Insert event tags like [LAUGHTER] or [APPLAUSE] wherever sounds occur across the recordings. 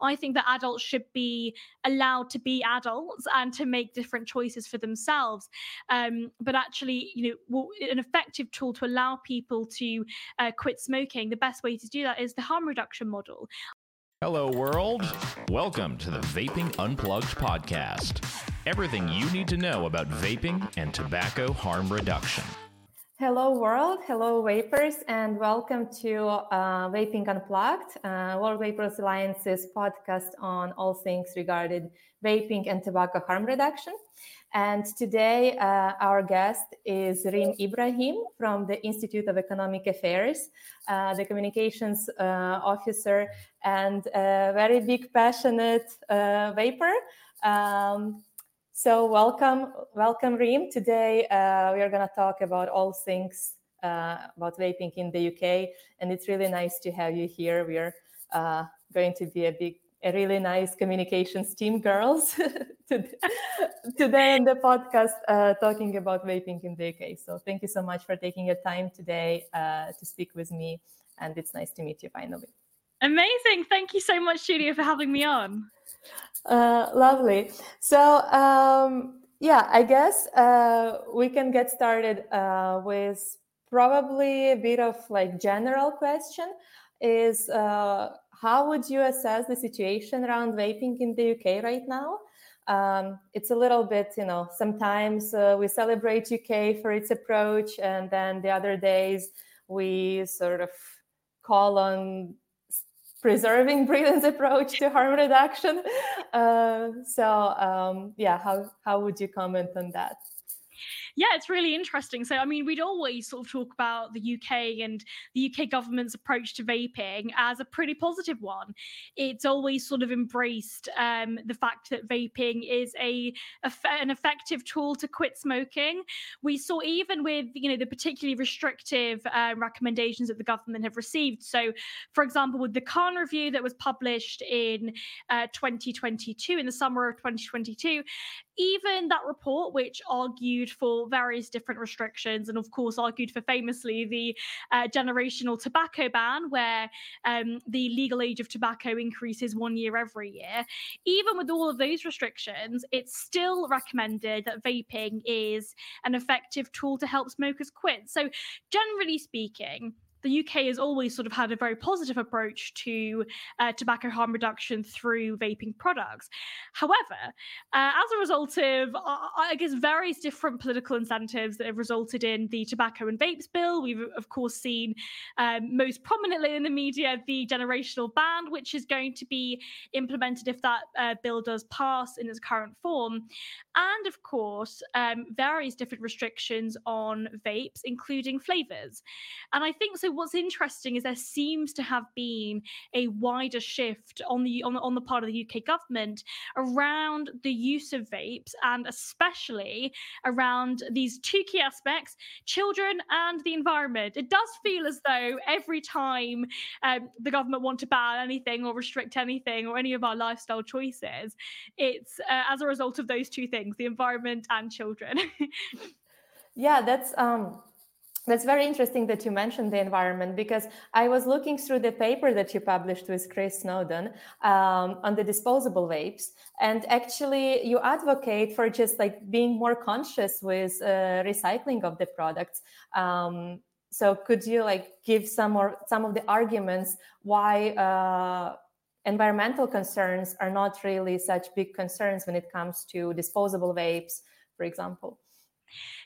I think that adults should be allowed to be adults and to make different choices for themselves. Um, but actually, you know, an effective tool to allow people to uh, quit smoking, the best way to do that is the harm reduction model. Hello, world. Welcome to the Vaping Unplugged podcast. Everything you need to know about vaping and tobacco harm reduction. Hello, world. Hello, vapers, and welcome to uh, Vaping Unplugged, uh, World Vapers Alliance's podcast on all things regarding vaping and tobacco harm reduction. And today, uh, our guest is Reem Ibrahim from the Institute of Economic Affairs, uh, the communications uh, officer, and a very big, passionate uh, vaper. Um, so welcome, welcome, Reem. Today uh, we are going to talk about all things uh, about vaping in the UK, and it's really nice to have you here. We are uh, going to be a big, a really nice communications team, girls, [LAUGHS] today in the podcast uh, talking about vaping in the UK. So thank you so much for taking your time today uh, to speak with me, and it's nice to meet you finally. Amazing! Thank you so much, Julia, for having me on. Uh, lovely. So, um, yeah, I guess uh, we can get started uh, with probably a bit of like general question is uh, how would you assess the situation around vaping in the UK right now? Um, it's a little bit, you know, sometimes uh, we celebrate UK for its approach, and then the other days we sort of call on preserving Britain's approach to harm reduction. Uh, so um, yeah, how how would you comment on that? Yeah, it's really interesting. So, I mean, we'd always sort of talk about the UK and the UK government's approach to vaping as a pretty positive one. It's always sort of embraced um, the fact that vaping is a, a, an effective tool to quit smoking. We saw even with you know the particularly restrictive uh, recommendations that the government have received. So, for example, with the Khan review that was published in uh, 2022 in the summer of 2022, even that report, which argued for various different restrictions and, of course, argued for famously the uh, generational tobacco ban, where um, the legal age of tobacco increases one year every year, even with all of those restrictions, it's still recommended that vaping is an effective tool to help smokers quit. So, generally speaking, the UK has always sort of had a very positive approach to uh, tobacco harm reduction through vaping products. However, uh, as a result of, uh, I guess, various different political incentives that have resulted in the tobacco and vapes bill, we've of course seen um, most prominently in the media the generational ban, which is going to be implemented if that uh, bill does pass in its current form, and of course um, various different restrictions on vapes, including flavors. And I think so what's interesting is there seems to have been a wider shift on the on, on the part of the UK government around the use of vapes and especially around these two key aspects children and the environment. It does feel as though every time um, the government want to ban anything or restrict anything or any of our lifestyle choices it's uh, as a result of those two things the environment and children. [LAUGHS] Yeah that's um that's very interesting that you mentioned the environment because I was looking through the paper that you published with Chris Snowdon um, on the disposable vapes, and actually you advocate for just like being more conscious with uh, recycling of the products. Um, so could you like give some more some of the arguments why uh, environmental concerns are not really such big concerns when it comes to disposable vapes, for example?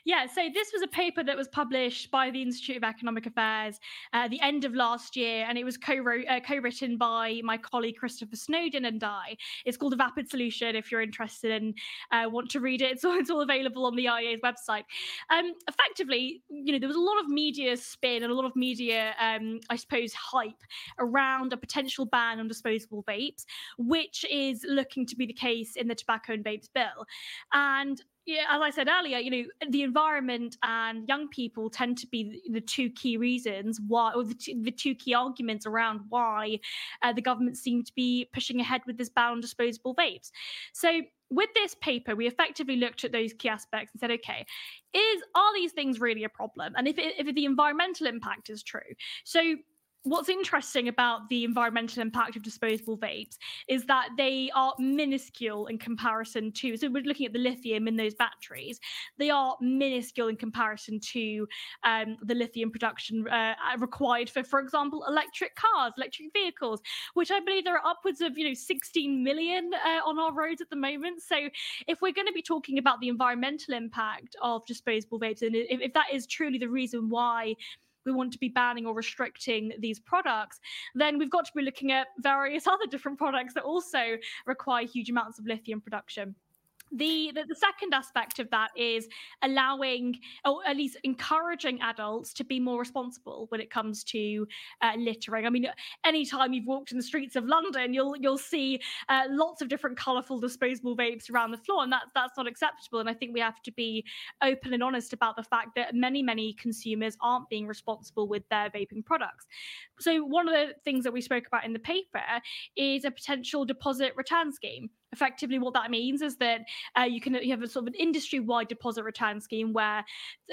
Yeah, so this was a paper that was published by the Institute of Economic Affairs at uh, the end of last year, and it was co-wrote, uh, co-written by my colleague Christopher Snowdon and I. It's called a Vapid Solution. If you're interested and uh, want to read it, so it's all available on the IEA's website. Um, effectively, you know, there was a lot of media spin and a lot of media, um, I suppose, hype around a potential ban on disposable vapes, which is looking to be the case in the tobacco and vapes bill. And yeah, as I said earlier, you know, the environment and young people tend to be the two key reasons why, or the two, the two key arguments around why uh, the government seemed to be pushing ahead with this ban on disposable vapes. So, with this paper, we effectively looked at those key aspects and said, okay, is are these things really a problem? And if if the environmental impact is true, so what's interesting about the environmental impact of disposable vapes is that they are minuscule in comparison to so we're looking at the lithium in those batteries they are minuscule in comparison to um, the lithium production uh, required for for example electric cars electric vehicles which i believe there are upwards of you know 16 million uh, on our roads at the moment. So if we're going to be talking about the environmental impact of disposable vapes and if, if that is truly the reason why we want to be banning or restricting these products, then we've got to be looking at various [LAUGHS] other different products that also require huge amounts of lithium production the, the, the second aspect of that is allowing or at least encouraging adults to be more responsible when it comes to uh, littering. I mean anytime you've walked in the streets of london you'll you'll see uh, lots of different colorful disposable vapes around the floor and that's that's not acceptable. And i think we have to be open and honest about the fact that many many consumers aren't being responsible with their vaping products. So one of the things that we spoke about in the paper is a potential deposit return scheme effectively what that means is that uh, you can you have a sort of an industry-wide deposit return scheme where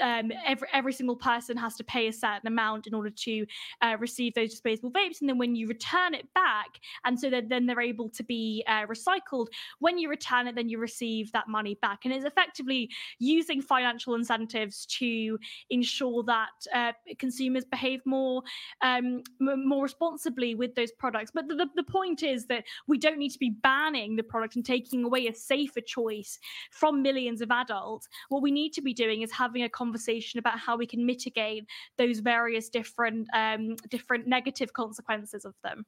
um, every every single person has to pay a certain amount in order to uh, receive those disposable vapes, and then when you return it back, and so that then they're able to be uh, recycled. When you return it, then you receive that money back, and it's effectively using financial incentives to ensure that uh, consumers behave more um, more responsibly with those products. But the, the, the point is that we don't need to be banning the product product and taking away a safer choice from millions of adults, what we need to be doing is having a conversation about how we can mitigate those various different um, different negative consequences of them.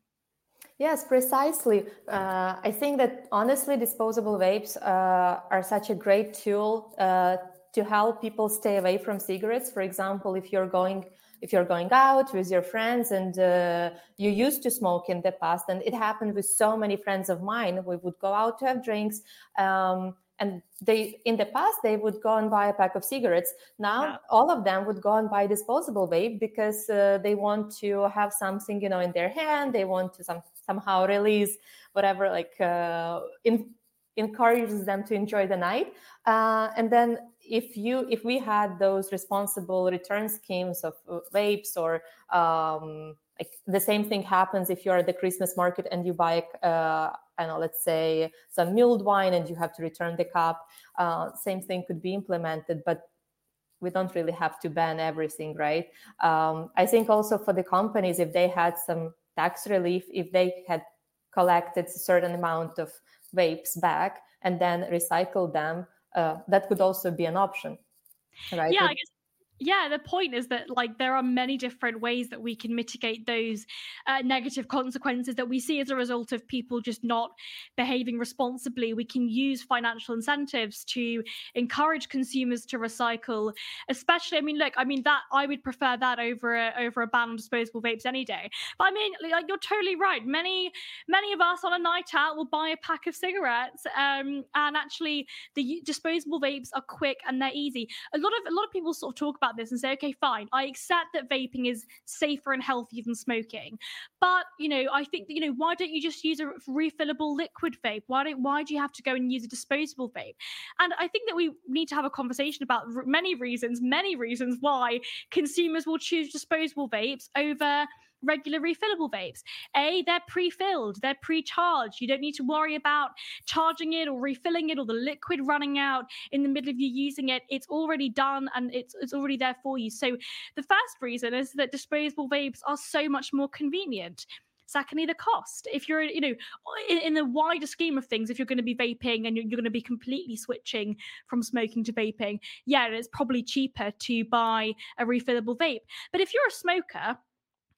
Yes, precisely. Uh, I think that honestly, disposable vapes uh, are such a great tool uh, to help people stay away from cigarettes. For example, if you're going if you're going out with your friends and uh, you used to smoke in the past and it happened with so many friends of mine we would go out to have drinks um, and they in the past they would go and buy a pack of cigarettes. Now all of them would go and buy disposable vape because uh, they want to have something you know in their hand they want to some, somehow release whatever like uh, in, encourages them to enjoy the night. Uh, and then if you if we had those responsible return schemes of uh, vapes or um, like the same thing happens if you're at the christmas market and you buy uh, i know let's say some mulled wine and you have to return the cup uh, same thing could be implemented but we don't really have to ban everything right? Um, i think also for the companies if they had some tax relief if they had collected a certain amount of vapes back and then recycled them Uh, that could also be an option right? Yeah I guess yeah the point is that like there are many different ways that we can mitigate those uh, negative consequences that we see as a result of people just not behaving responsibly. We can use financial incentives to encourage consumers to recycle especially i mean look i mean that i would prefer that over a, over a ban on disposable vapes any day. But i mean like you're totally right. Many many of us on a night out will buy a pack of cigarettes um, and actually the disposable vapes are quick and they're easy. A lot of a lot of people sort of talk about about this and say, okay, fine, I accept that vaping is safer and healthier than smoking. But, you know, I think that, you know, why don't you just use a refillable liquid vape? Why don't, why do you have to go and use a disposable vape? And I think that we need to have a conversation about many reasons, many reasons why consumers will choose disposable vapes over regular refillable vapes. A, they're pre-filled, they're pre-charged. You don't need to worry about charging it or refilling it or the liquid running out in the middle of you using it. It's already done and it's it's already there for you. So the first reason is that disposable vapes are so much more convenient. Secondly, the cost. If you're, you know, in, in, the wider scheme of things, if you're going to be vaping and you're, you're going to be completely switching from smoking to vaping, yeah, it's probably cheaper to buy a refillable vape. But if you're a smoker,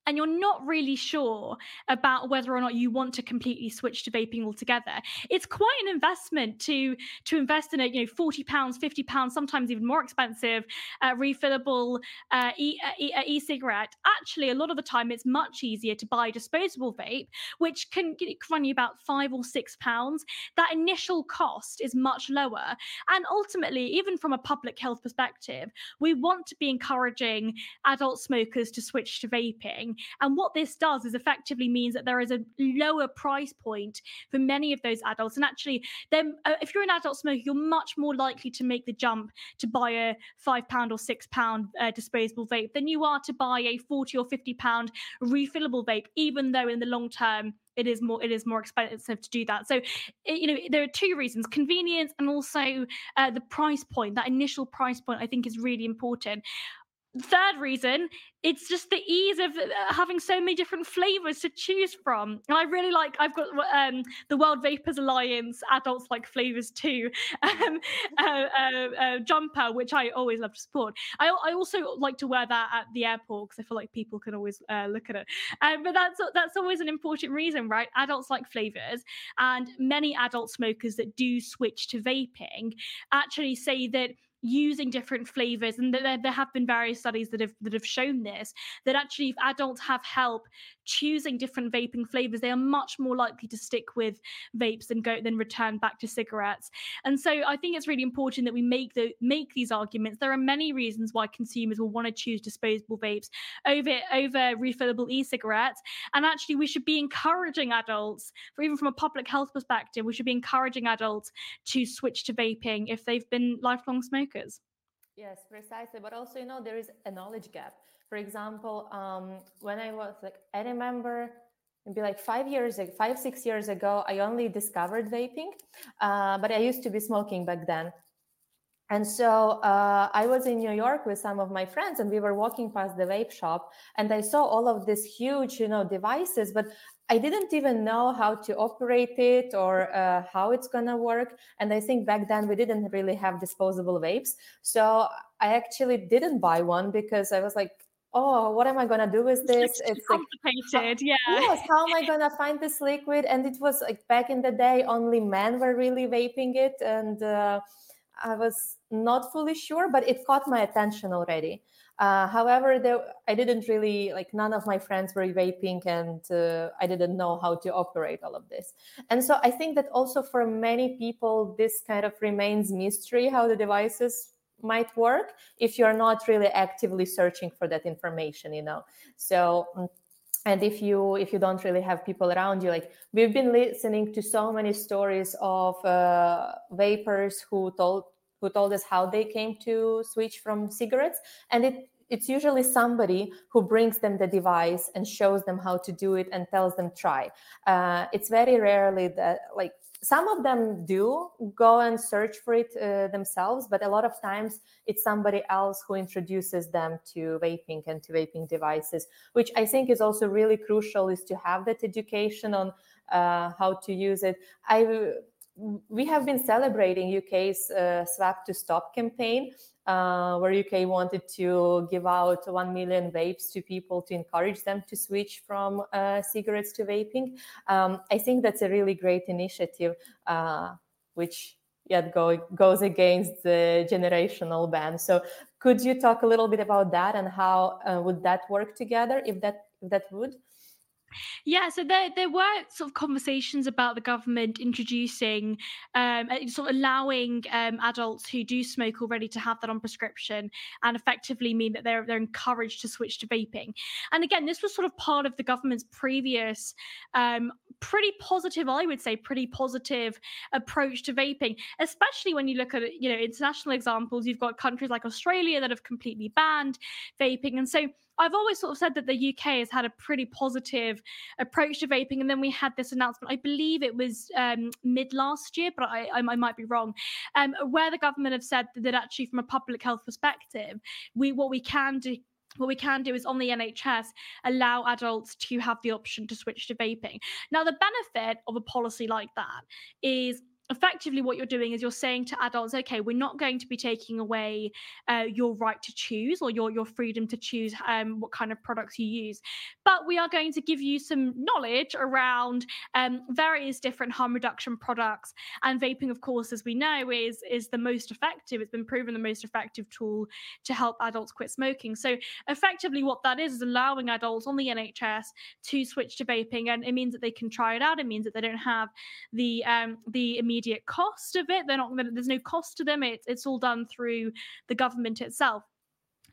and you're not really sure about whether or not you want to completely switch to vaping altogether. It's quite an investment to to invest in a you know 40 pounds 50 pounds sometimes even more expensive uh, refillable uh, e- uh, e- uh, e-cigarette. Actually a lot of the time it's much easier to buy disposable vape which can run you about five or six pounds. That initial cost is much lower. And ultimately even from a public health perspective we want to be encouraging adult smokers to switch to vaping And what this does is effectively means that there is a lower price point for many of those adults. And actually, then uh, if you're an adult smoker, you're much more likely to make the jump to buy a five pound or six pound uh, disposable vape than you are to buy a 40 or 50 pound refillable vape, even though in the long term, it is more it is more expensive to do that so you know there are two reasons convenience and also uh, the price point that initial price point i think is really important third reason it's just the ease of uh, having so many different flavors to choose from and i really like i've got um, the world vapers alliance adults like flavors too [LAUGHS] um, uh, uh, uh, jumper which i always love to support. I, I also like to wear that at the airport because i feel like people can always uh, look at it. Um, but that's that's always an important reason right? Adults like flavors and many adult smokers that do switch to vaping actually say that using different flavors and there, there have been various studies that have that have shown this that actually if adults have help choosing different vaping flavors they are much more likely to stick with vapes than go then return back to cigarettes. And so i think it's really important that we make the make these arguments. There are many reasons why consumers will want to choose disposable vapes over over refillable e-cigarettes. And actually we should be encouraging adults for even from a public health perspective we should be encouraging adults to switch to vaping if they've been lifelong smokers Yes, precisely. But also, you know, there is a knowledge gap. For example, um, when I was like, I remember maybe like five years, five six years ago, I only discovered vaping, uh, but I used to be smoking back then. And so uh, I was in New York with some of my friends, and we were walking past the vape shop, and I saw all of these huge, you know, devices. But I didn't even know how to operate it or uh, how it's going to work. And I think back then we didn't really have disposable vapes. So I actually didn't buy one because I was like, oh, what am I going to do with this? It's, it's complicated. Like, yeah. Yes. How am I [LAUGHS] going to find this liquid? And it was like back in the day, only men were really vaping it. And uh, I was not fully sure, but it caught my attention already. Uh, however, there, I didn't really like none of my friends were vaping, and uh, I didn't know how to operate all of this. And so I think that also for many people, this kind of remains mystery how the devices might work if you're not really actively searching for that information. You know, so mm, and if you if you don't really have people around you like we've been listening to so many stories of uh, vapers who told who told us how they came to switch from cigarettes. And it it's usually somebody who brings them the device and shows them how to do it and tells them try. Uh, it's very rarely that like some of them do go and search for it uh, themselves but a lot of times it's somebody else who introduces them to vaping and to vaping devices which i think is also really crucial is to have that education on uh, how to use it. I we have been celebrating UK's uh, Swap to Stop campaign, uh, where UK wanted to give out 1 million vapes to people to encourage them to switch from uh, cigarettes to vaping. Um, I think that's a really great initiative, uh, which yet go, goes against the generational ban. So, could you talk a little bit about that and how uh, would that work together if that if that would? Yeah, so there there were sort of conversations about the government introducing, um, sort of allowing um, adults who do smoke already to have that on prescription, and effectively mean that they're they're encouraged to switch to vaping. And again, this was sort of part of the government's previous, um, pretty positive, I would say, pretty positive approach to vaping. Especially when you look at you know international examples, you've got countries like Australia that have completely banned vaping, and so I've always sort of said that the UK has had a pretty positive approach to vaping, and then we had this announcement. I believe it was um, mid last year, but I, I, I might be wrong. Um, where the government have said that actually, from a public health perspective, we what we can do what we can do is on the NHS allow adults to have the option to switch to vaping. Now, the benefit of a policy like that is effectively what you're doing is you're saying to adults okay we're not going to be taking away uh, your right to choose or your your freedom to choose um, what kind of products you use but we are going to give you some knowledge around um, various different harm reduction products. And vaping of course as we know is is the most effective. It's been proven the most effective tool to help adults quit smoking. So effectively what that is is allowing adults on the nhs to switch to vaping and it means that they can try it out. It means that they don't have the um, the immediate immediate cost of it. They're not. There's no cost to them. It's it's all done through the government itself.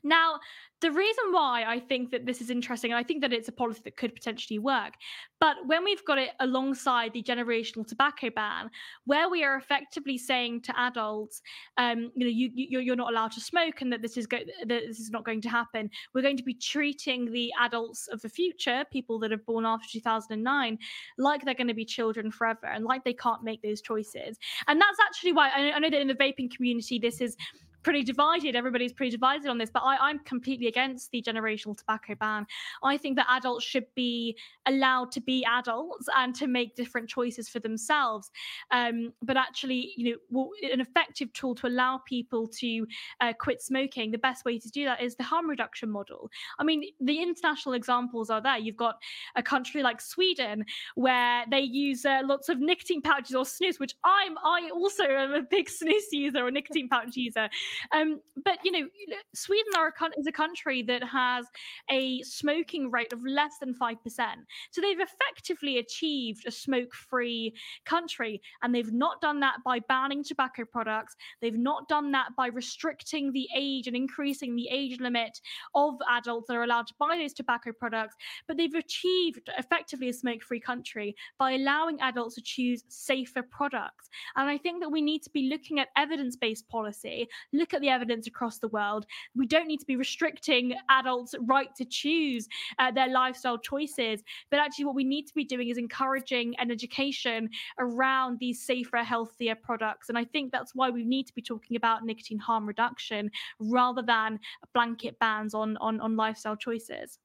Now, the reason why I think that this is interesting, and I think that it's a policy that could potentially work, but when we've got it alongside the generational tobacco ban, where we are effectively saying to adults, um, you know, you, you you're not allowed to smoke, and that this is go- that this is not going to happen, we're going to be treating the adults of the future, people that are born after 2009, like they're going to be children forever, and like they can't make those choices. And that's actually why I, I know that in the vaping community, this is pretty divided. Everybody's pretty divided on this, but I, I'm completely against the generational tobacco ban. I think that adults should be allowed to be adults and to make different choices for themselves. Um, but actually, you know, an effective tool to allow people to uh, quit smoking, the best way to do that is the harm reduction model. I mean, the international examples are there. You've got a country like Sweden where they use uh, lots of nicotine pouches or snus, which I'm I also am a big snus user or nicotine pouch user. Um, but you know, Sweden are a, is a country that has a smoking rate of less than five percent. So they've effectively achieved a smoke-free country, and they've not done that by banning tobacco products. They've not done that by restricting the age and increasing the age limit of adults that are allowed to buy those tobacco products. But they've achieved effectively a smoke-free country by allowing adults to choose safer products. And I think that we need to be looking at evidence-based policy, at the evidence across the world. We don't need to be restricting adults' right to choose uh, their lifestyle choices, but actually, what we need to be doing is encouraging an education around these safer, healthier products. And I think that's why we need to be talking about nicotine harm reduction rather than blanket bans on on, on lifestyle choices.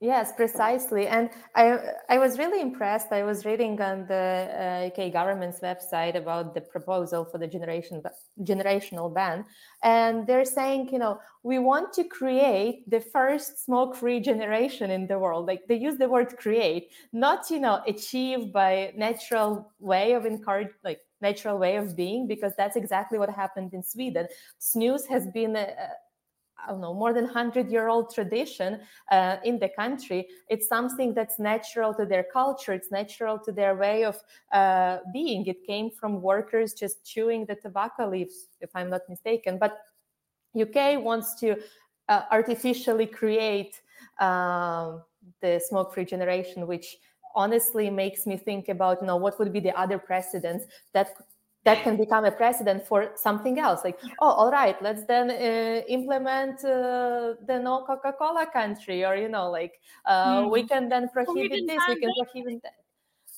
Yes, precisely. And I, I was really impressed. I was reading on the uh, UK government's website about the proposal for the generation generational ban, and they're saying, you know, we want to create the first smoke-free generation in the world. Like they use the word "create," not you know, achieve by natural way of encourage, like natural way of being, because that's exactly what happened in Sweden. Snus has been a, I don't know, more than 100 year old tradition uh, in the country. It's something that's natural to their culture, it's natural to their way of uh, being. It came from workers just chewing the tobacco leaves, if I'm not mistaken. But UK wants to uh, artificially create um, the smoke free generation, which honestly makes me think about you know what would be the other precedents that that can become a precedent for something else. Like oh all right let's then uh, implement uh, the no coca-cola country or you know like uh, mm. we can then prohibit this we can prohibit that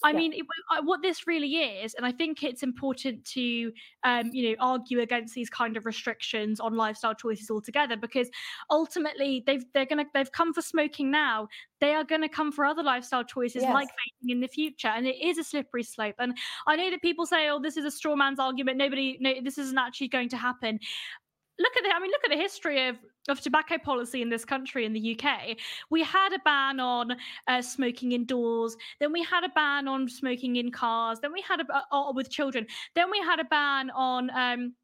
I yeah. mean, it, what this really is, and I think it's important to, um, you know, argue against these kind of restrictions on lifestyle choices altogether, because ultimately they've they're gonna they've come for smoking now. They are going to come for other lifestyle choices yes. like vaping in the future, and it is a slippery slope. And I know that people say, "Oh, this is a straw man's argument. Nobody, no, this isn't actually going to happen." Look at the I mean look at the history of of tobacco policy in this country in the UK. We had a ban on uh, smoking indoors, then we had a ban on smoking in cars, then we had a uh, with children, then we had a ban on um,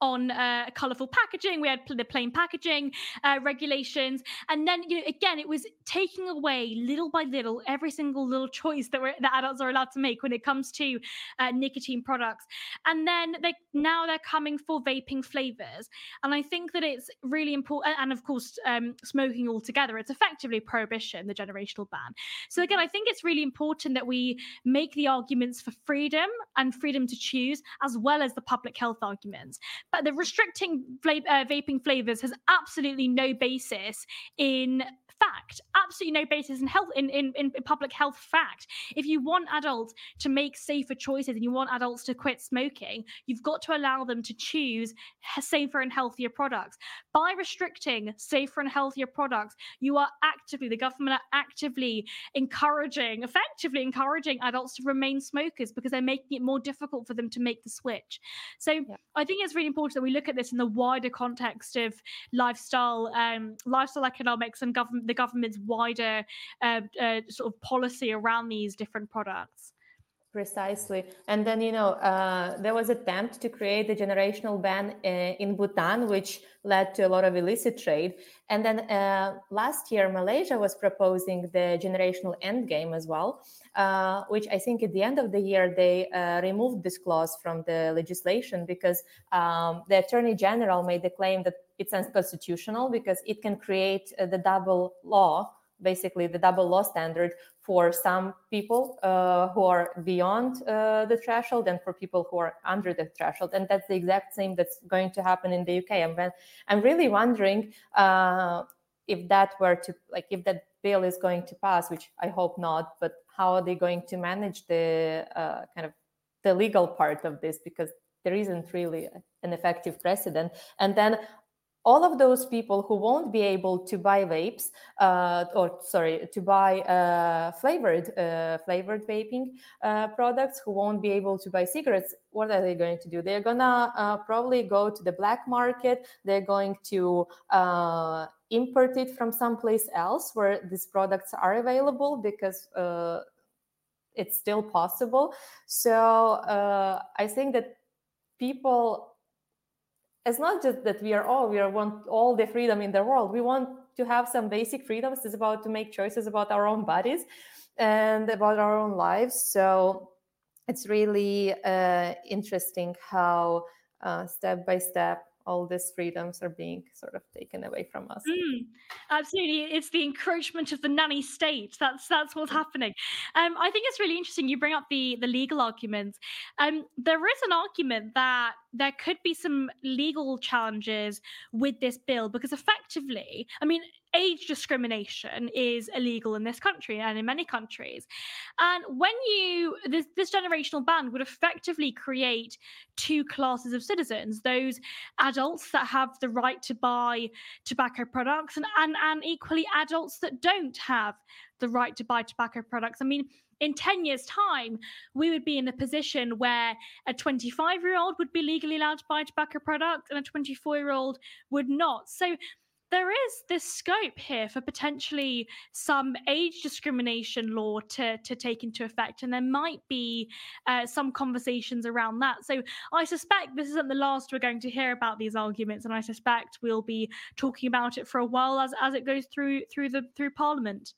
on uh, colorful packaging. We had the plain packaging uh, regulations, and then you know again it was taking away little by little every single little choice that we're, that adults are allowed to make when it comes to uh, nicotine products. And then they now they're coming for vaping flavors, and I think that it's really important. And of course, um, smoking altogether, it's effectively prohibition, the generational ban. So again, I think it's really important that we make the arguments for freedom and freedom to choose, as well as the public health arguments but the restricting fla- uh, vaping flavors has absolutely no basis in fact absolutely no basis in health in, in, in public health fact. If you want adults to make safer choices and you want adults to quit smoking you've got to allow them to choose safer and healthier products. By restricting safer and healthier products you are actively the government are actively encouraging effectively encouraging adults to remain smokers because they're making it more difficult for them to make the switch. So yeah. i think it's really important important that we look at this in the wider context of lifestyle, um, lifestyle economics, and government, the government's wider uh, uh, sort of policy around these different products. Precisely. And then, you know, uh, there was attempt to create a generational ban uh, in Bhutan, which led to a lot of illicit trade. And then uh, last year, Malaysia was proposing the generational end game as well, uh, which I think at the end of the year, they uh, removed this clause from the legislation because um, the attorney general made the claim that it's unconstitutional because it can create uh, the double law basically the double law standard for some people uh, who are beyond uh, the threshold and for people who are under the threshold. And that's the exact same that's going to happen in the UK. I'm, I'm really wondering uh, if that were to, like, if that bill is going to pass, which I hope not, but how are they going to manage the uh, kind of the legal part of this? Because there isn't really an effective precedent. And then all of those people who won't be able to buy vapes uh, or sorry to buy uh, flavored uh, flavored vaping uh, products who won't be able to buy cigarettes what are they going to do? They're gonna uh, probably go to the black market. They're going to uh, import it from someplace else where these products are available because it's still possible. So i think that people it's not just that we are all we are want all the freedom in the world. We want to have some basic freedoms. It's about to make choices about our own bodies and about our own lives. So it's really uh, interesting how uh, step by step all these freedoms are being sort of taken away from us. Mm, absolutely, it's the encroachment of the nanny state. That's that's what's happening. Um, I think it's really interesting. You bring up the the legal arguments. Um, there is an argument that there could be some legal challenges with this bill because effectively, I mean, age discrimination is illegal in this country and in many countries. And when you, this, this generational ban would effectively create two classes of citizens those adults that have the right to buy tobacco products and, and, and equally adults that don't have the right to buy tobacco products. I mean, in 10 years' time, we would be in a position where a 25 year old would be legally allowed to buy tobacco product and a 24 year old would not. So there is this scope here for potentially some age discrimination law to, to take into effect, and there might be uh, some conversations around that. So I suspect this isn't the last we're going to hear about these arguments, and I suspect we'll be talking about it for a while as, as it goes through through the through Parliament.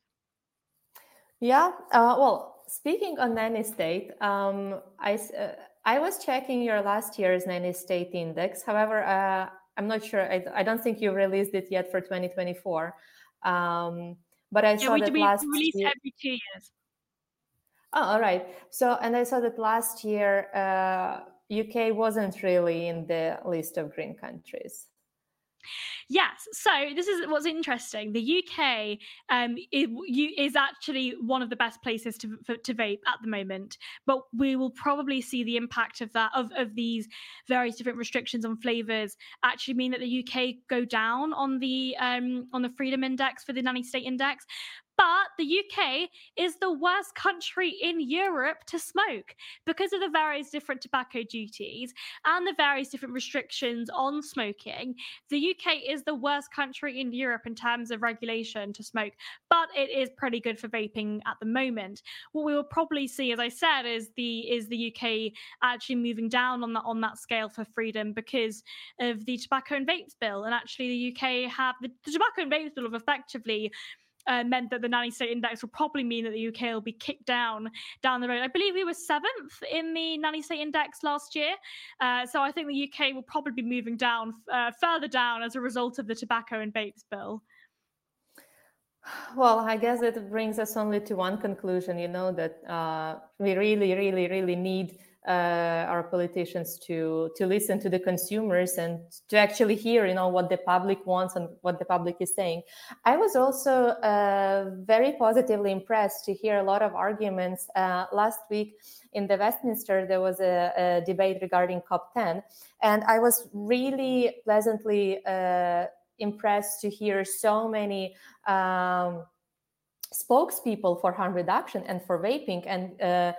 Yeah, uh, well, speaking on nanny state, um, I uh, I was checking your last year's nanny state index. However, uh, I'm not sure. I, I don't think you released it yet for 2024. Um, but I yeah, saw we, that we last release year... every two years. Oh, all right. So, and I saw that last year uh, UK wasn't really in the list of green countries. Yes. So this is what's interesting. The UK um, is, is actually one of the best places to, for, to vape at the moment, but we will probably see the impact of that of, of these various different restrictions on flavors actually mean that the UK go down on the um, on the freedom index for the nanny state index. But the UK is the worst country in Europe to smoke because of the various different tobacco duties and the various different restrictions on smoking. The UK is the worst country in Europe in terms of regulation to smoke, but it is pretty good for vaping at the moment. What we will probably see, as I said, is the is the UK actually moving down on that on that scale for freedom because of the tobacco and vapes bill. And actually the UK have the, the tobacco and vapes bill have effectively uh, meant that the nanny state index will probably mean that the UK will be kicked down down the road. I believe we were seventh in the nanny state index last year, uh, so I think the UK will probably be moving down uh, further down as a result of the tobacco and vapes bill. Well, I guess it brings us only to one conclusion. You know that uh, we really, really, really need uh, our politicians to to listen to the consumers and to actually hear you know what the public wants and what the public is saying. I was also uh, very positively impressed to hear a lot of arguments. Uh, last week in the westminster there was a, a, debate regarding cop 10 and i was really pleasantly uh, impressed to hear so many um, spokespeople for harm reduction and for vaping and uh,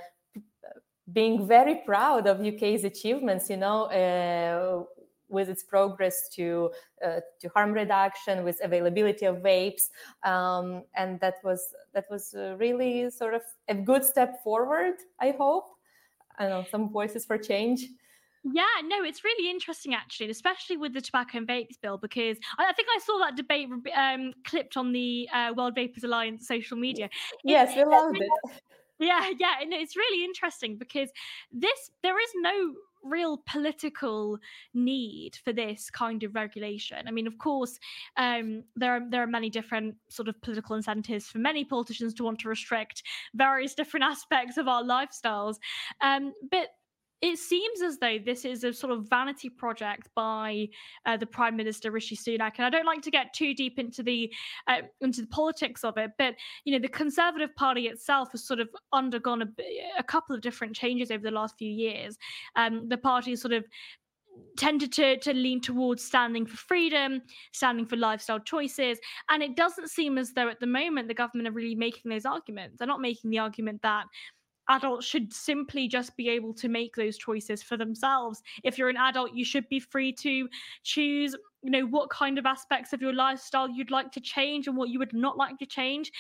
being very proud of UK's achievements, you know, uh, with its progress to uh, to harm reduction, with availability of vapes, um, and that was that was really sort of a good step forward. I hope. I know some voices for change. Yeah, no, it's really interesting actually, especially with the tobacco and vapes bill, because I, I think I saw that debate um, clipped on the uh, World Vapers Alliance social media. Yes, we loved it yeah, yeah, and it's really interesting because this there is no real political need for this kind of regulation. I mean, of course, um, there are there are many different sort of political incentives for many politicians to want to restrict various different [LAUGHS] aspects of our lifestyles, um, but it seems as though this is a sort of vanity project by uh, the Prime Minister Rishi Sunak, and I don't like to get too deep into the uh, into the politics of it, but you know the Conservative Party itself has sort of undergone a, a couple of different changes over the last few years. Um, the party sort of tended to to lean towards standing for freedom, standing for lifestyle choices, and it doesn't seem as though at the moment the government are really making those arguments. They're not making the argument that adults should simply just be able to make those choices for themselves. If you're an adult, you should be free to choose, you know, what kind of aspects of your lifestyle you'd like to change and what you would not like to change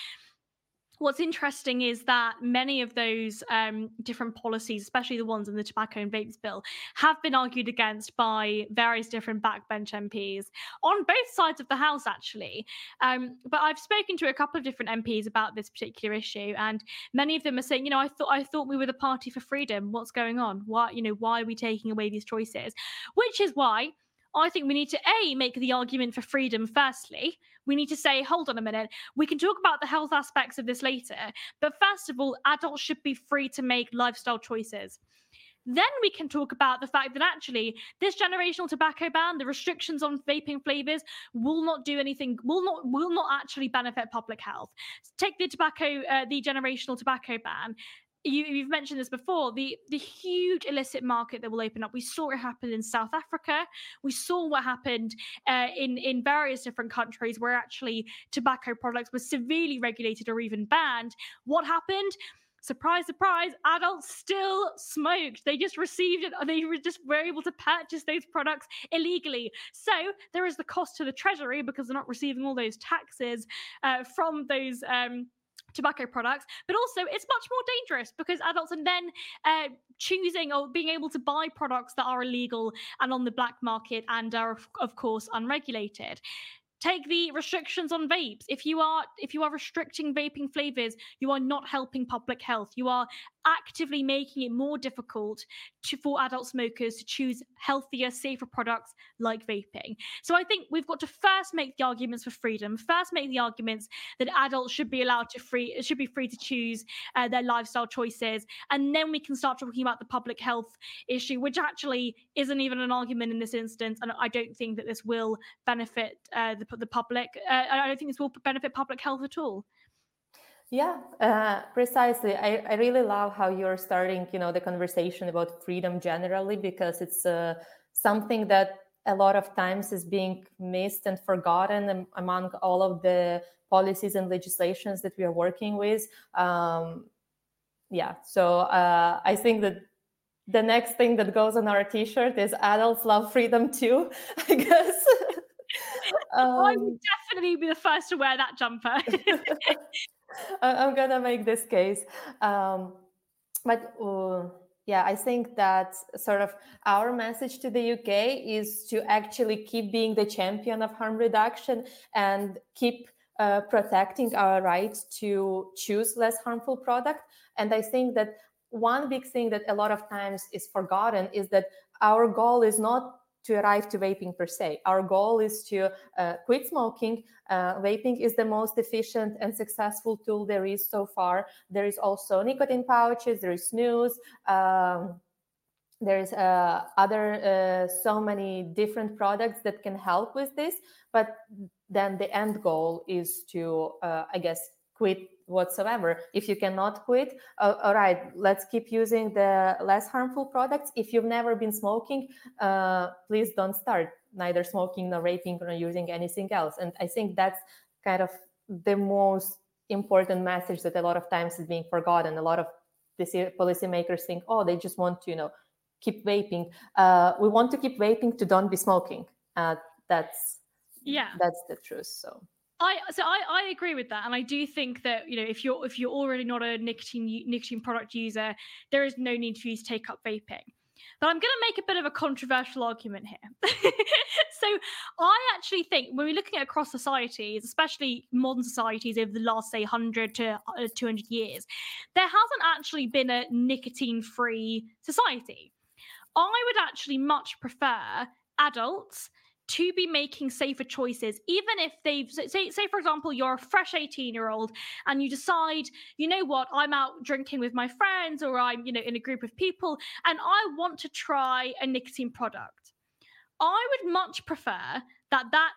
what's interesting is that many of those um, different policies, especially the ones in the tobacco and vapes bill, have been argued against by various different backbench MPs on both sides of the House, actually. Um, but I've spoken to a couple of different MPs about this particular issue, and many of them are saying, you know, I thought I thought we were the party for freedom. What's going on? Why, you know, why are we taking away these choices? Which is why I think we need to A, make the argument for freedom firstly. We need to say, hold on a minute, we can talk about the health aspects of this later. But first of all, adults should be free to make lifestyle choices. Then we can talk about the fact that actually this generational tobacco ban, the restrictions on vaping flavors, will not do anything, will not will not actually benefit public health. Take the tobacco, uh, the generational tobacco ban you, have mentioned this before the the huge illicit market that will open up. We saw it happen in south africa. We saw what happened uh, in in various different countries where actually tobacco products were severely regulated or even banned. What happened? Surprise surprise adults still smoked. They just received it they were just were able to purchase those products illegally. So there is the cost to the treasury because they're not receiving all those taxes uh, from those um, tobacco products, but also it's much more dangerous because adults are then uh, choosing or being able to buy products that are illegal and on the black market and are, of course, unregulated take the restrictions on vapes if you are if you are restricting vaping flavors you are not helping public health you are actively making it more difficult to, for adult smokers to choose healthier, safer products like vaping. So I think we've got to first make the arguments for freedom, first make the arguments that adults should be allowed to free should be free to choose uh, their lifestyle choices, and then we can start talking about the public health issue, which actually isn't even an argument in this instance, and I don't think that this will benefit uh, the, the public. Uh, I don't think this will benefit public health at all. Yeah, uh, precisely. I, I really love how you're starting, you know, the conversation about freedom generally because it's uh, something that a lot of times is being missed and forgotten among all of the policies and legislations that we are working with. Um, yeah, so uh, I think that the next thing that goes on our T-shirt is "Adults love freedom too." [LAUGHS] I guess. Um, I would definitely be the first to wear that jumper. [LAUGHS] I'm gonna make this case. Um, but uh, yeah, I think that sort of our message to the UK is to actually keep being the champion of harm reduction and keep uh, protecting our right to choose less harmful product. And I think that one big thing that a lot of times is forgotten is that our goal is not to arrive to vaping per se. Our goal is to uh, quit smoking. Uh, vaping is the most efficient and successful tool there is so far. There is also nicotine pouches, there is snus. Um, there's uh, other uh, so many different products that can help with this but then the end goal is to uh, i guess quit whatsoever. If you cannot quit, uh, all right, let's keep using the less harmful products. If you've never been smoking, uh, please don't start neither smoking nor vaping nor using anything else. And I think that's kind of the most important message that a lot of times is being forgotten. A lot of these policymakers think, oh, they just want to, you know, keep vaping. Uh, we want to keep vaping to don't be smoking. Uh, that's yeah, that's the truth. So I so I, I agree with that, and I do think that you know if you're if you're already not a nicotine nicotine product user, there is no need for you to take up vaping. But I'm going to make a bit of a controversial argument here. [LAUGHS] so I actually think when we're looking at across societies, especially modern societies over the last say 100 to uh, 200 years, there hasn't actually been a nicotine-free society I would actually much prefer adults to be making safer choices even if they've say say for example you're a fresh 18 year old and you decide you know what? I'm out drinking with my friends or i'm you know in a group of people and i want to try a nicotine product. I would much prefer that that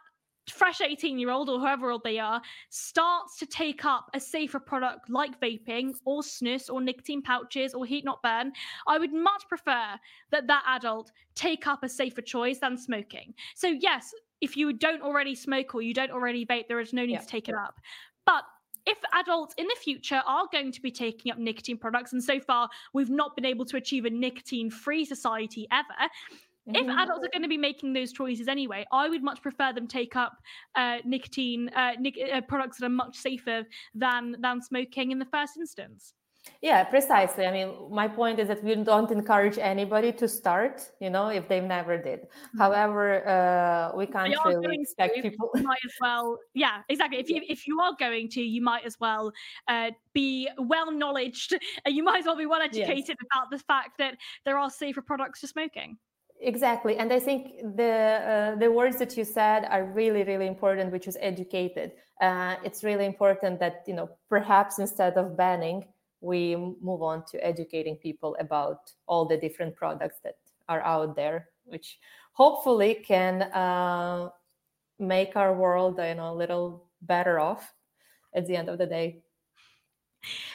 fresh 18 year old or whoever old they are starts to take up a safer product like vaping or snus or nicotine pouches or heat not burn i would much prefer that that adult take up a safer choice than smoking so yes if you don't already smoke or you don't already vape there is no need yeah. to take it up but if adults in the future are going to be taking up nicotine products, and so far we've not been able to achieve a nicotine free society ever. If adults are going to be making those choices anyway, I would much prefer them take up uh, nicotine uh, nic- uh, products that are much safer than than smoking in the first instance. Yeah, precisely. I mean, my point is that we don't encourage anybody to start, you know, if they've never did. Mm-hmm. However, uh, we can't really expect to, people. might as well, [LAUGHS] yeah, exactly. If you if you are going to, you might as well uh, be well knowledged. [LAUGHS] You might as well be well educated yes. about the fact that there are safer products to smoking. Exactly, and I think the uh, the words that you said are really really important, which is educated. Uh, it's really important that you know perhaps instead of banning, we move on to educating people about all the different products that are out there, which hopefully can uh, make our world you know a little better off at the end of the day.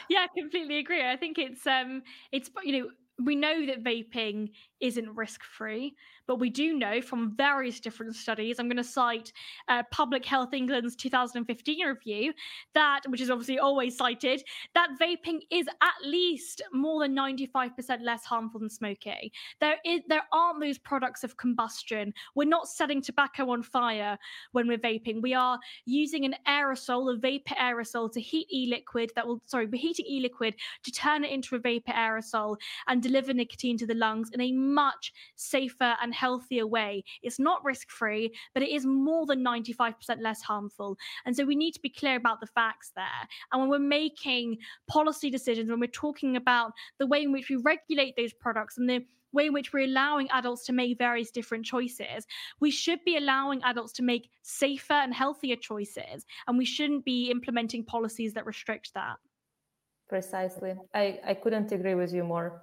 Yeah, i completely agree. I think it's um it's you know we know that vaping isn't risk free, but we do know from various different studies. I'm going to cite uh, Public Health England's 2015 review that, which is obviously always cited, that vaping is at least more than 95% less harmful than smoking. There is there aren't those products of combustion. We're not setting tobacco on fire when we're vaping. We are using an aerosol, a vapor aerosol, to heat e-liquid that will sorry, we're heating e-liquid to turn it into a vapor aerosol and deliver nicotine to the lungs in a much safer and healthier way. It's not risk free, but it is more than 95% less harmful. And so we need to be clear about the facts there. And when we're making policy decisions, when we're talking about the way in which we regulate those products and the way in which we're allowing adults to make various different choices. We should be allowing adults to make safer and healthier choices, and we shouldn't be implementing policies that restrict that. Precisely. I, I couldn't agree with you more.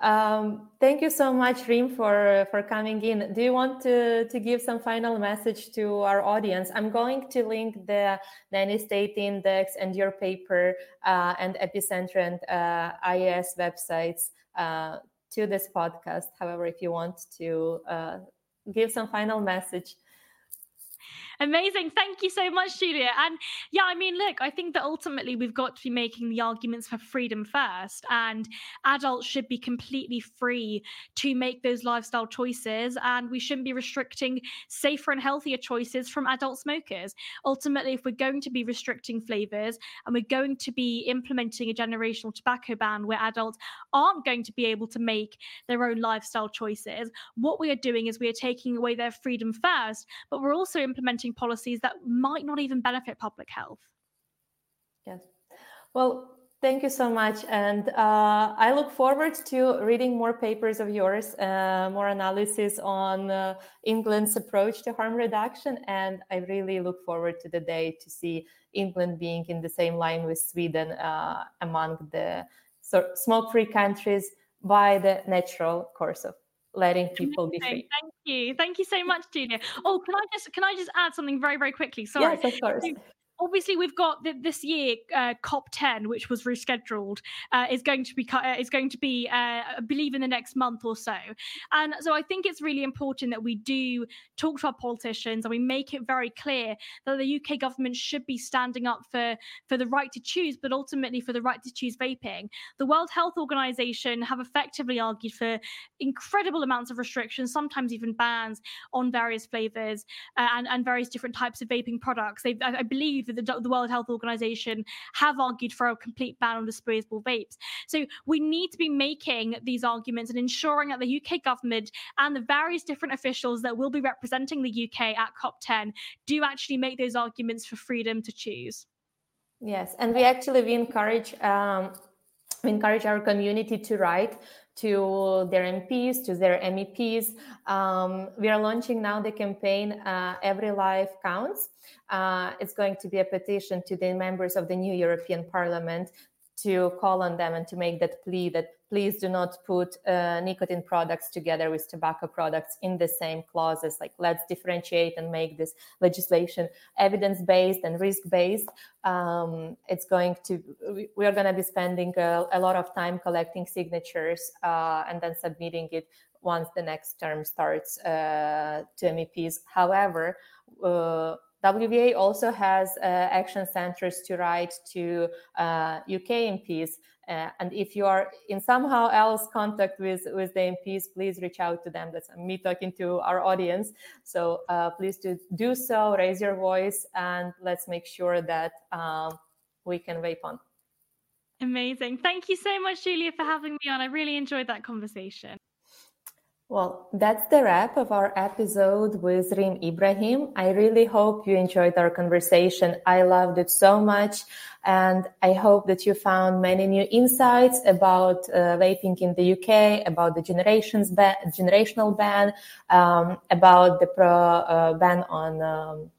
Um, thank you so much, Reem, for, for coming in. Do you want to, to give some final message to our audience? I'm going to link the nanny state index and your paper uh, and Epicenter and uh, IAS websites uh, to this podcast. However, if you want to uh, give some final message, Amazing. Thank you so much, Julia. And yeah, I mean, look, I think that ultimately we've got to be making the arguments for freedom first, and adults should be completely free to make those lifestyle choices, and we shouldn't be restricting safer and healthier choices from adult smokers. Ultimately, if we're going to be restricting flavors and we're going to be implementing a generational tobacco ban where adults aren't going to be able to make their own lifestyle choices, what we are doing is we are taking away their freedom first, but we're also implementing policies that might not even benefit public health. Yes. Well, thank you so much. And uh, I look forward to reading more papers of yours, uh, more analysis on uh, England's approach to harm reduction. And I really look forward to the day to see England being in the same line with Sweden uh, among the so smoke free countries by the natural course of letting people be free. Thank you. Thank you so much, Julia. Oh, can I just can I just add something very, very quickly? Sorry. Yes, of course obviously we've got the, this year uh, COP10, which was rescheduled, uh, is going to be uh, is going to be uh, I believe in the next month or so. And so I think it's really important that we do talk to our politicians and we make it very clear that the UK government should be standing up for for the right to choose, but ultimately for the right to choose vaping. The World Health Organization have effectively argued for incredible amounts of restrictions, sometimes even bans on various flavors uh, and and various different types of vaping products. They, I believe that the, the World Health Organization have argued for a complete ban on disposable vapes. So we need to be making these arguments and ensuring that the UK government and the various different officials that will be representing the UK at COP10 do actually make those arguments for freedom to choose. Yes, and we actually we encourage um, we encourage our community to write to their MPs, to their MEPs. Um, we are launching now the campaign uh, Every Life Counts. Uh, it's going to be a petition to the members of the new European Parliament to call on them and to make that plea that please do not put uh, nicotine products together with tobacco products in the same clauses. Like let's differentiate and make this legislation evidence based and risk based um, it's going to we are going to be spending a, a, lot of time collecting signatures uh, and then submitting it once the next term starts uh, to meps however WVA also has uh, action centers to write to uh, UK MPs. Uh, and if you are in somehow else contact with, with the MPs, please reach out to them. That's me talking to our audience. So uh, please do, do so, raise your voice, and let's make sure that um, we can vape on. Amazing. Thank you so much, Julia, for having me on. I really enjoyed that conversation. Well, that's the wrap of our episode with Reem Ibrahim. I really hope you enjoyed our conversation. I loved it so much. And I hope that you found many new insights about uh, vaping in the UK, about the generations ban, generational ban, um, about the pro, uh, ban on, um,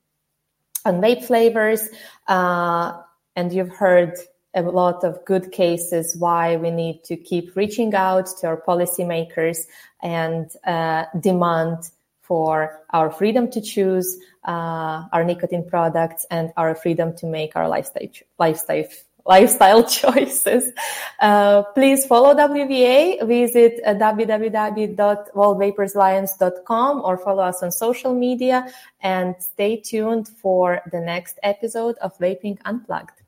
on vape flavors. Uh, and you've heard a lot of good cases why we need to keep reaching out to our policymakers and uh, demand for our freedom to choose uh, our nicotine products and our freedom to make our lifestyle lifestyle lifestyle [LAUGHS] choices. Uh, please follow WVA, visit uh, www.worldvapersalliance.com or follow us on social media and stay tuned for the next episode of Vaping Unplugged.